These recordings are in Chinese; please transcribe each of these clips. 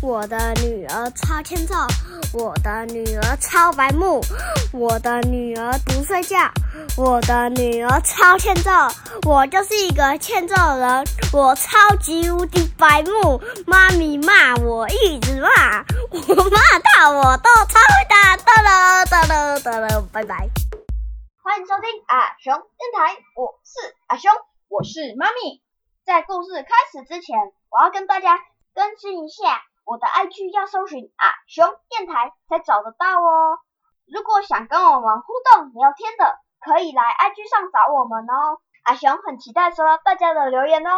我的女儿超欠揍，我的女儿超白目，我的女儿不睡觉，我的女儿超欠揍，我就是一个欠揍人，我超级无敌白目，妈咪骂我一直骂，我骂到我都超会打，哒了哒了哒了，拜拜。欢迎收听阿雄电台，我是阿雄，我是妈咪。在故事开始之前，我要跟大家更新一下，我的 IG 要搜寻阿熊电台才找得到哦。如果想跟我们互动聊天的，可以来 IG 上找我们哦。阿熊很期待收到大家的留言哦。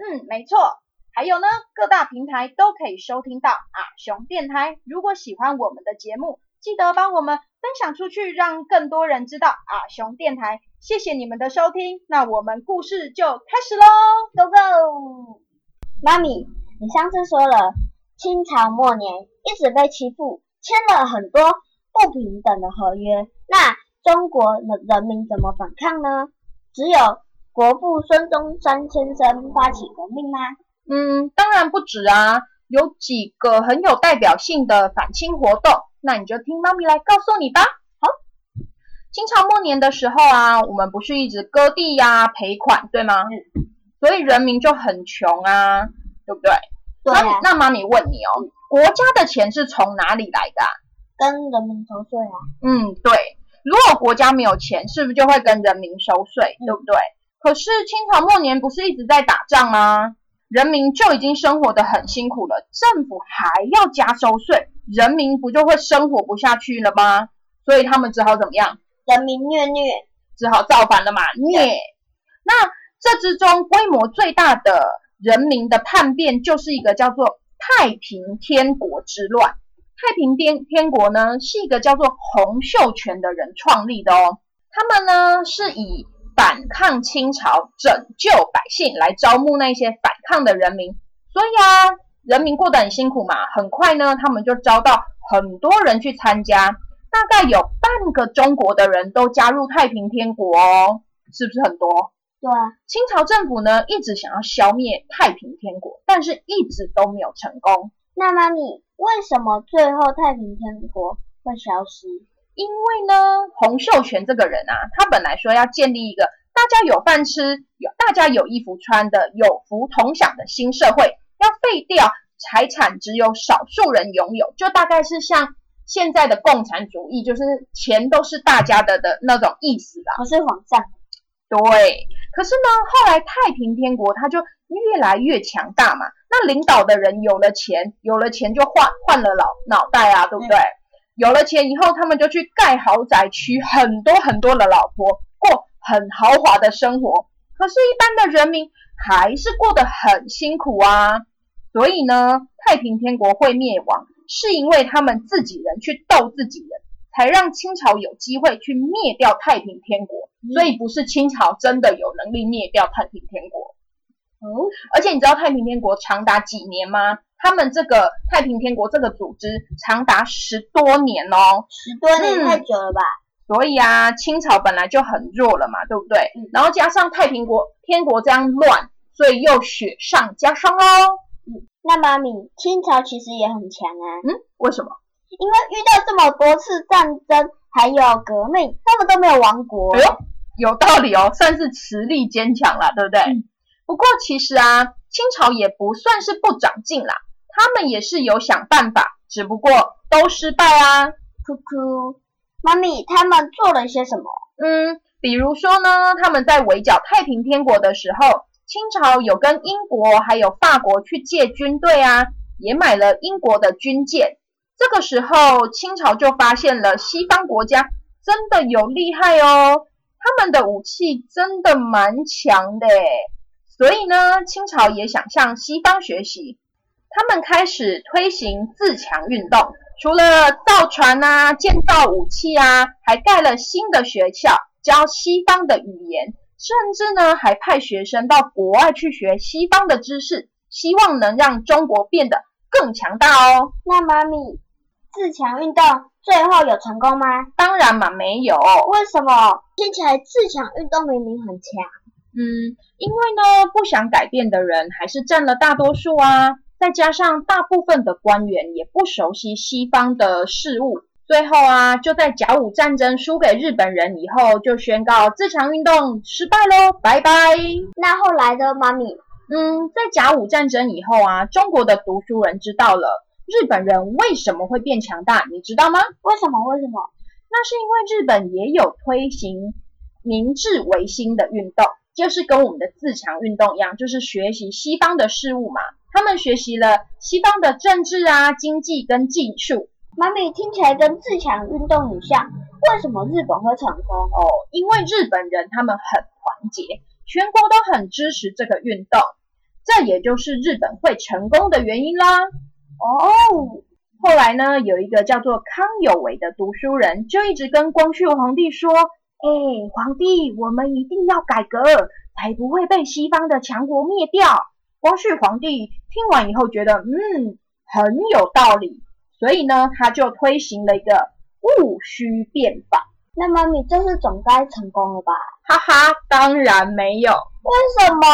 嗯，没错。还有呢，各大平台都可以收听到阿熊电台。如果喜欢我们的节目，记得帮我们分享出去，让更多人知道阿熊电台。谢谢你们的收听，那我们故事就开始喽，Go Go！妈咪，你上次说了，清朝末年一直被欺负，签了很多不平等的合约，那中国的人民怎么反抗呢？只有国父孙中山先生发起革命吗？嗯，当然不止啊，有几个很有代表性的反清活动，那你就听妈咪来告诉你吧。好清朝末年的时候啊，我们不是一直割地呀、赔款，对吗？嗯。所以人民就很穷啊，对不对？对。那那妈咪问你哦，国家的钱是从哪里来的？跟人民收税啊。嗯，对。如果国家没有钱，是不是就会跟人民收税，对不对？可是清朝末年不是一直在打仗吗？人民就已经生活的很辛苦了，政府还要加收税，人民不就会生活不下去了吗？所以他们只好怎么样？人民虐虐，只好造反了嘛。虐，那这之中规模最大的人民的叛变，就是一个叫做太平天国之乱。太平天天国呢，是一个叫做洪秀全的人创立的哦。他们呢，是以反抗清朝、拯救百姓来招募那些反抗的人民。所以啊，人民过得很辛苦嘛。很快呢，他们就招到很多人去参加。大概有半个中国的人都加入太平天国哦，是不是很多？对啊。清朝政府呢一直想要消灭太平天国，但是一直都没有成功。那妈咪，为什么最后太平天国会消失？因为呢，洪秀全这个人啊，他本来说要建立一个大家有饭吃、有大家有衣服穿的有福同享的新社会，要废掉财产只有少数人拥有，就大概是像。现在的共产主义就是钱都是大家的的那种意思啦，不是皇上。对，可是呢，后来太平天国它就越来越强大嘛，那领导的人有了钱，有了钱就换换了脑脑袋啊，对不对？有了钱以后，他们就去盖豪宅，娶很多很多的老婆，过很豪华的生活。可是，一般的人民还是过得很辛苦啊。所以呢，太平天国会灭亡。是因为他们自己人去斗自己人，才让清朝有机会去灭掉太平天国。所以不是清朝真的有能力灭掉太平天国。哦，而且你知道太平天国长达几年吗？他们这个太平天国这个组织长达十多年哦，十多年太久了吧？所以啊，清朝本来就很弱了嘛，对不对？然后加上太平国天国这样乱，所以又雪上加霜喽。那妈咪，清朝其实也很强啊。嗯，为什么？因为遇到这么多次战争，还有革命，他们都没有亡国。哎呦，有道理哦，算是实力坚强了，对不对？不过其实啊，清朝也不算是不长进啦，他们也是有想办法，只不过都失败啊。哭哭，妈咪，他们做了些什么？嗯，比如说呢，他们在围剿太平天国的时候。清朝有跟英国还有法国去借军队啊，也买了英国的军舰。这个时候，清朝就发现了西方国家真的有厉害哦，他们的武器真的蛮强的所以呢，清朝也想向西方学习，他们开始推行自强运动，除了造船啊、建造武器啊，还盖了新的学校，教西方的语言。甚至呢，还派学生到国外去学西方的知识，希望能让中国变得更强大哦。那妈咪，自强运动最后有成功吗？当然嘛，没有。为什么？听起来自强运动明明很强。嗯，因为呢，不想改变的人还是占了大多数啊。再加上大部分的官员也不熟悉西方的事物，最后啊，就在甲午战争输给日本人以后，就宣告自强运动失败喽，拜拜。那后来的妈咪，嗯，在甲午战争以后啊，中国的读书人知道了日本人为什么会变强大，你知道吗？为什么？为什么？那是因为日本也有推行明治维新的运动，就是跟我们的自强运动一样，就是学习西方的事物嘛。他们学习了西方的政治啊、经济跟技术。妈咪听起来跟自强运动很像，为什么日本会成功？哦，因为日本人他们很团结，全国都很支持这个运动，这也就是日本会成功的原因啦。哦，后来呢，有一个叫做康有为的读书人，就一直跟光绪皇帝说：“哎，皇帝，我们一定要改革，才不会被西方的强国灭掉。”光绪皇帝听完以后觉得，嗯，很有道理，所以呢，他就推行了一个戊戌变法。那么你，这次总该成功了吧？哈哈，当然没有。为什么？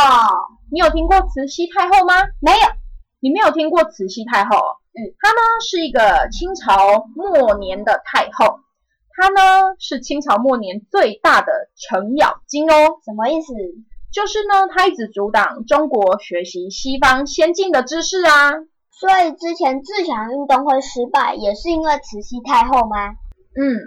你有听过慈禧太后吗？没有。你没有听过慈禧太后？嗯，她呢是一个清朝末年的太后，她呢是清朝末年最大的程咬金哦。什么意思？就是呢，她一直阻挡中国学习西方先进的知识啊。所以之前自强运动会失败，也是因为慈禧太后吗？嗯，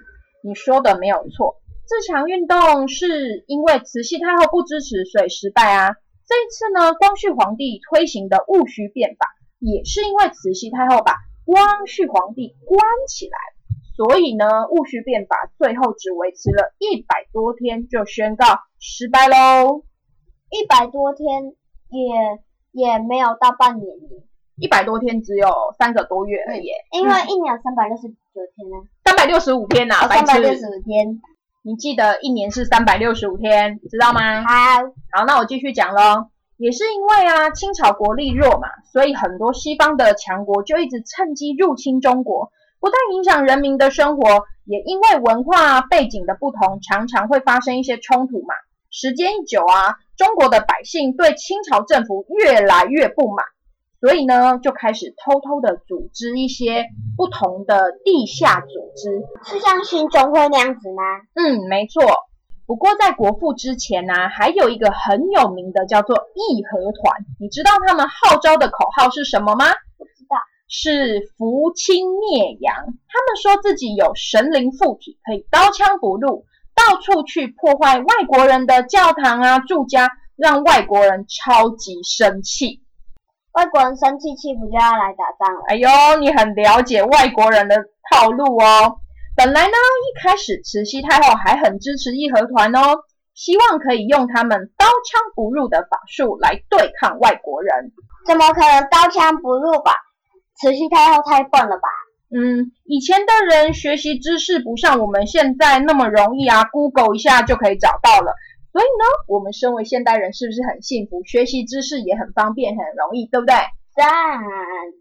你说的没有错，自强运动是因为慈禧太后不支持，所以失败啊。这一次呢，光绪皇帝推行的戊戌变法，也是因为慈禧太后把光绪皇帝关起来，所以呢，戊戌变法最后只维持了一百多天就宣告失败喽。一百多天也也没有到半年一百多天只有三个多月而已，因为一年三百六十九天呢，三百六十五天呐，三百六十五天。你记得一年是三百六十五天，知道吗？好，好，那我继续讲喽。也是因为啊，清朝国力弱嘛，所以很多西方的强国就一直趁机入侵中国，不但影响人民的生活，也因为文化背景的不同，常常会发生一些冲突嘛。时间一久啊，中国的百姓对清朝政府越来越不满。所以呢，就开始偷偷的组织一些不同的地下组织，是像新中会那样子吗？嗯，没错。不过在国父之前呢，还有一个很有名的叫做义和团。你知道他们号召的口号是什么吗？不知道。是扶清灭洋。他们说自己有神灵附体，可以刀枪不入，到处去破坏外国人的教堂啊、住家，让外国人超级生气。外国人生气气，不就要来打仗了？哎呦，你很了解外国人的套路哦。本来呢，一开始慈禧太后还很支持义和团哦，希望可以用他们刀枪不入的法术来对抗外国人。怎么可能刀枪不入吧？慈禧太后太笨了吧？嗯，以前的人学习知识不像我们现在那么容易啊，Google 一下就可以找到了。所以呢，我们身为现代人是不是很幸福？学习知识也很方便，很容易，对不对？赞。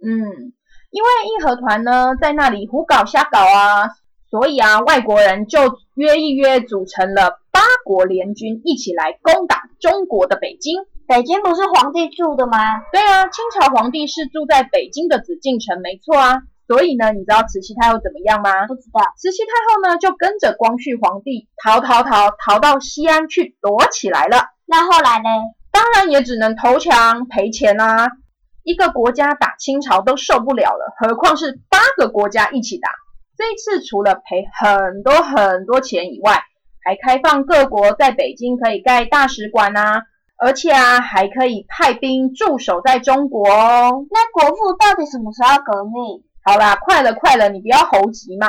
嗯，因为义和团呢在那里胡搞瞎搞啊，所以啊，外国人就约一约，组成了八国联军，一起来攻打中国的北京。北京不是皇帝住的吗？对啊，清朝皇帝是住在北京的紫禁城，没错啊。所以呢，你知道慈禧太后怎么样吗？不知道。慈禧太后呢，就跟着光绪皇帝逃逃逃逃到西安去躲起来了。那后来呢？当然也只能投降赔钱啦。一个国家打清朝都受不了了，何况是八个国家一起打？这一次除了赔很多很多钱以外，还开放各国在北京可以盖大使馆啊，而且啊还可以派兵驻守在中国哦。那国父到底什么时候革命？好啦，快了快了，你不要猴急嘛。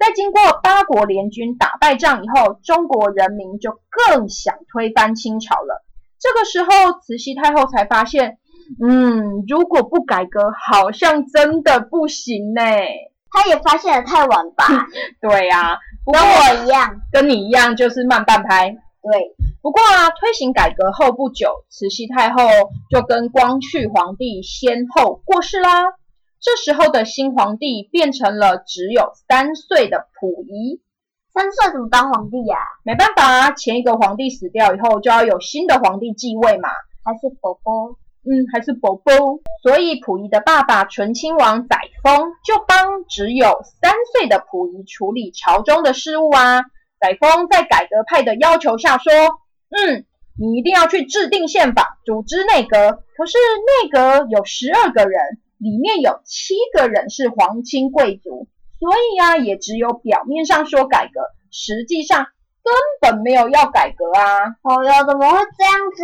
在经过八国联军打败仗以后，中国人民就更想推翻清朝了。这个时候，慈禧太后才发现，嗯，如果不改革，好像真的不行呢。她也发现的太晚吧？对呀，跟我一样，跟你一样，就是慢半拍。对，不过啊，推行改革后不久，慈禧太后就跟光绪皇帝先后过世啦。这时候的新皇帝变成了只有三岁的溥仪，三岁怎么当皇帝呀？没办法啊，前一个皇帝死掉以后，就要有新的皇帝继位嘛。还是伯伯？嗯，还是宝宝。所以溥仪的爸爸醇亲王载沣就帮只有三岁的溥仪处理朝中的事务啊。载沣在改革派的要求下说：“嗯，你一定要去制定宪法，组织内阁。可是内阁有十二个人，里面有七个人是皇亲贵族，所以呀，也只有表面上说改革，实际上根本没有要改革啊。哦哟，怎么会这样子？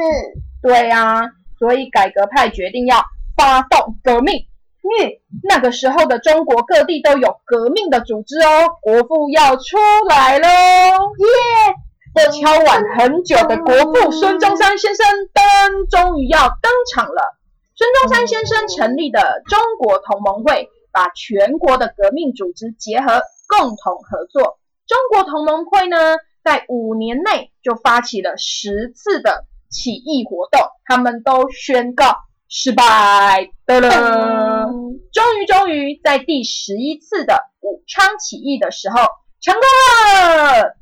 对呀，所以改革派决定要发动革命。”嗯，那个时候的中国各地都有革命的组织哦，国父要出来喽！耶！敲碗很久的国父孙中山先生登，终于要登场了。孙中山先生成立的中国同盟会，把全国的革命组织结合，共同合作。中国同盟会呢，在五年内就发起了十次的起义活动，他们都宣告。失败的了，终于终于在第十一次的武昌起义的时候成功了。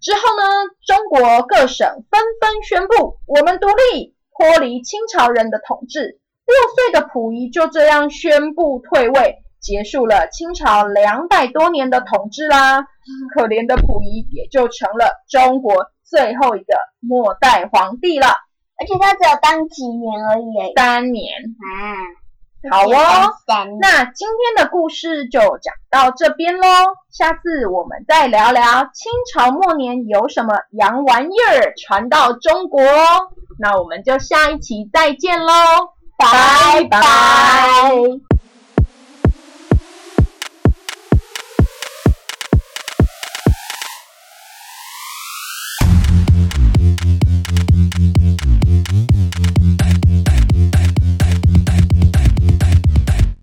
之后呢，中国各省纷纷宣布我们独立，脱离清朝人的统治。六岁的溥仪就这样宣布退位，结束了清朝两百多年的统治啦。可怜的溥仪也就成了中国最后一个末代皇帝了。而且他只有当几年而已，三年啊，好哦。那今天的故事就讲到这边喽，下次我们再聊聊清朝末年有什么洋玩意儿传到中国哦。那我们就下一期再见喽，拜拜。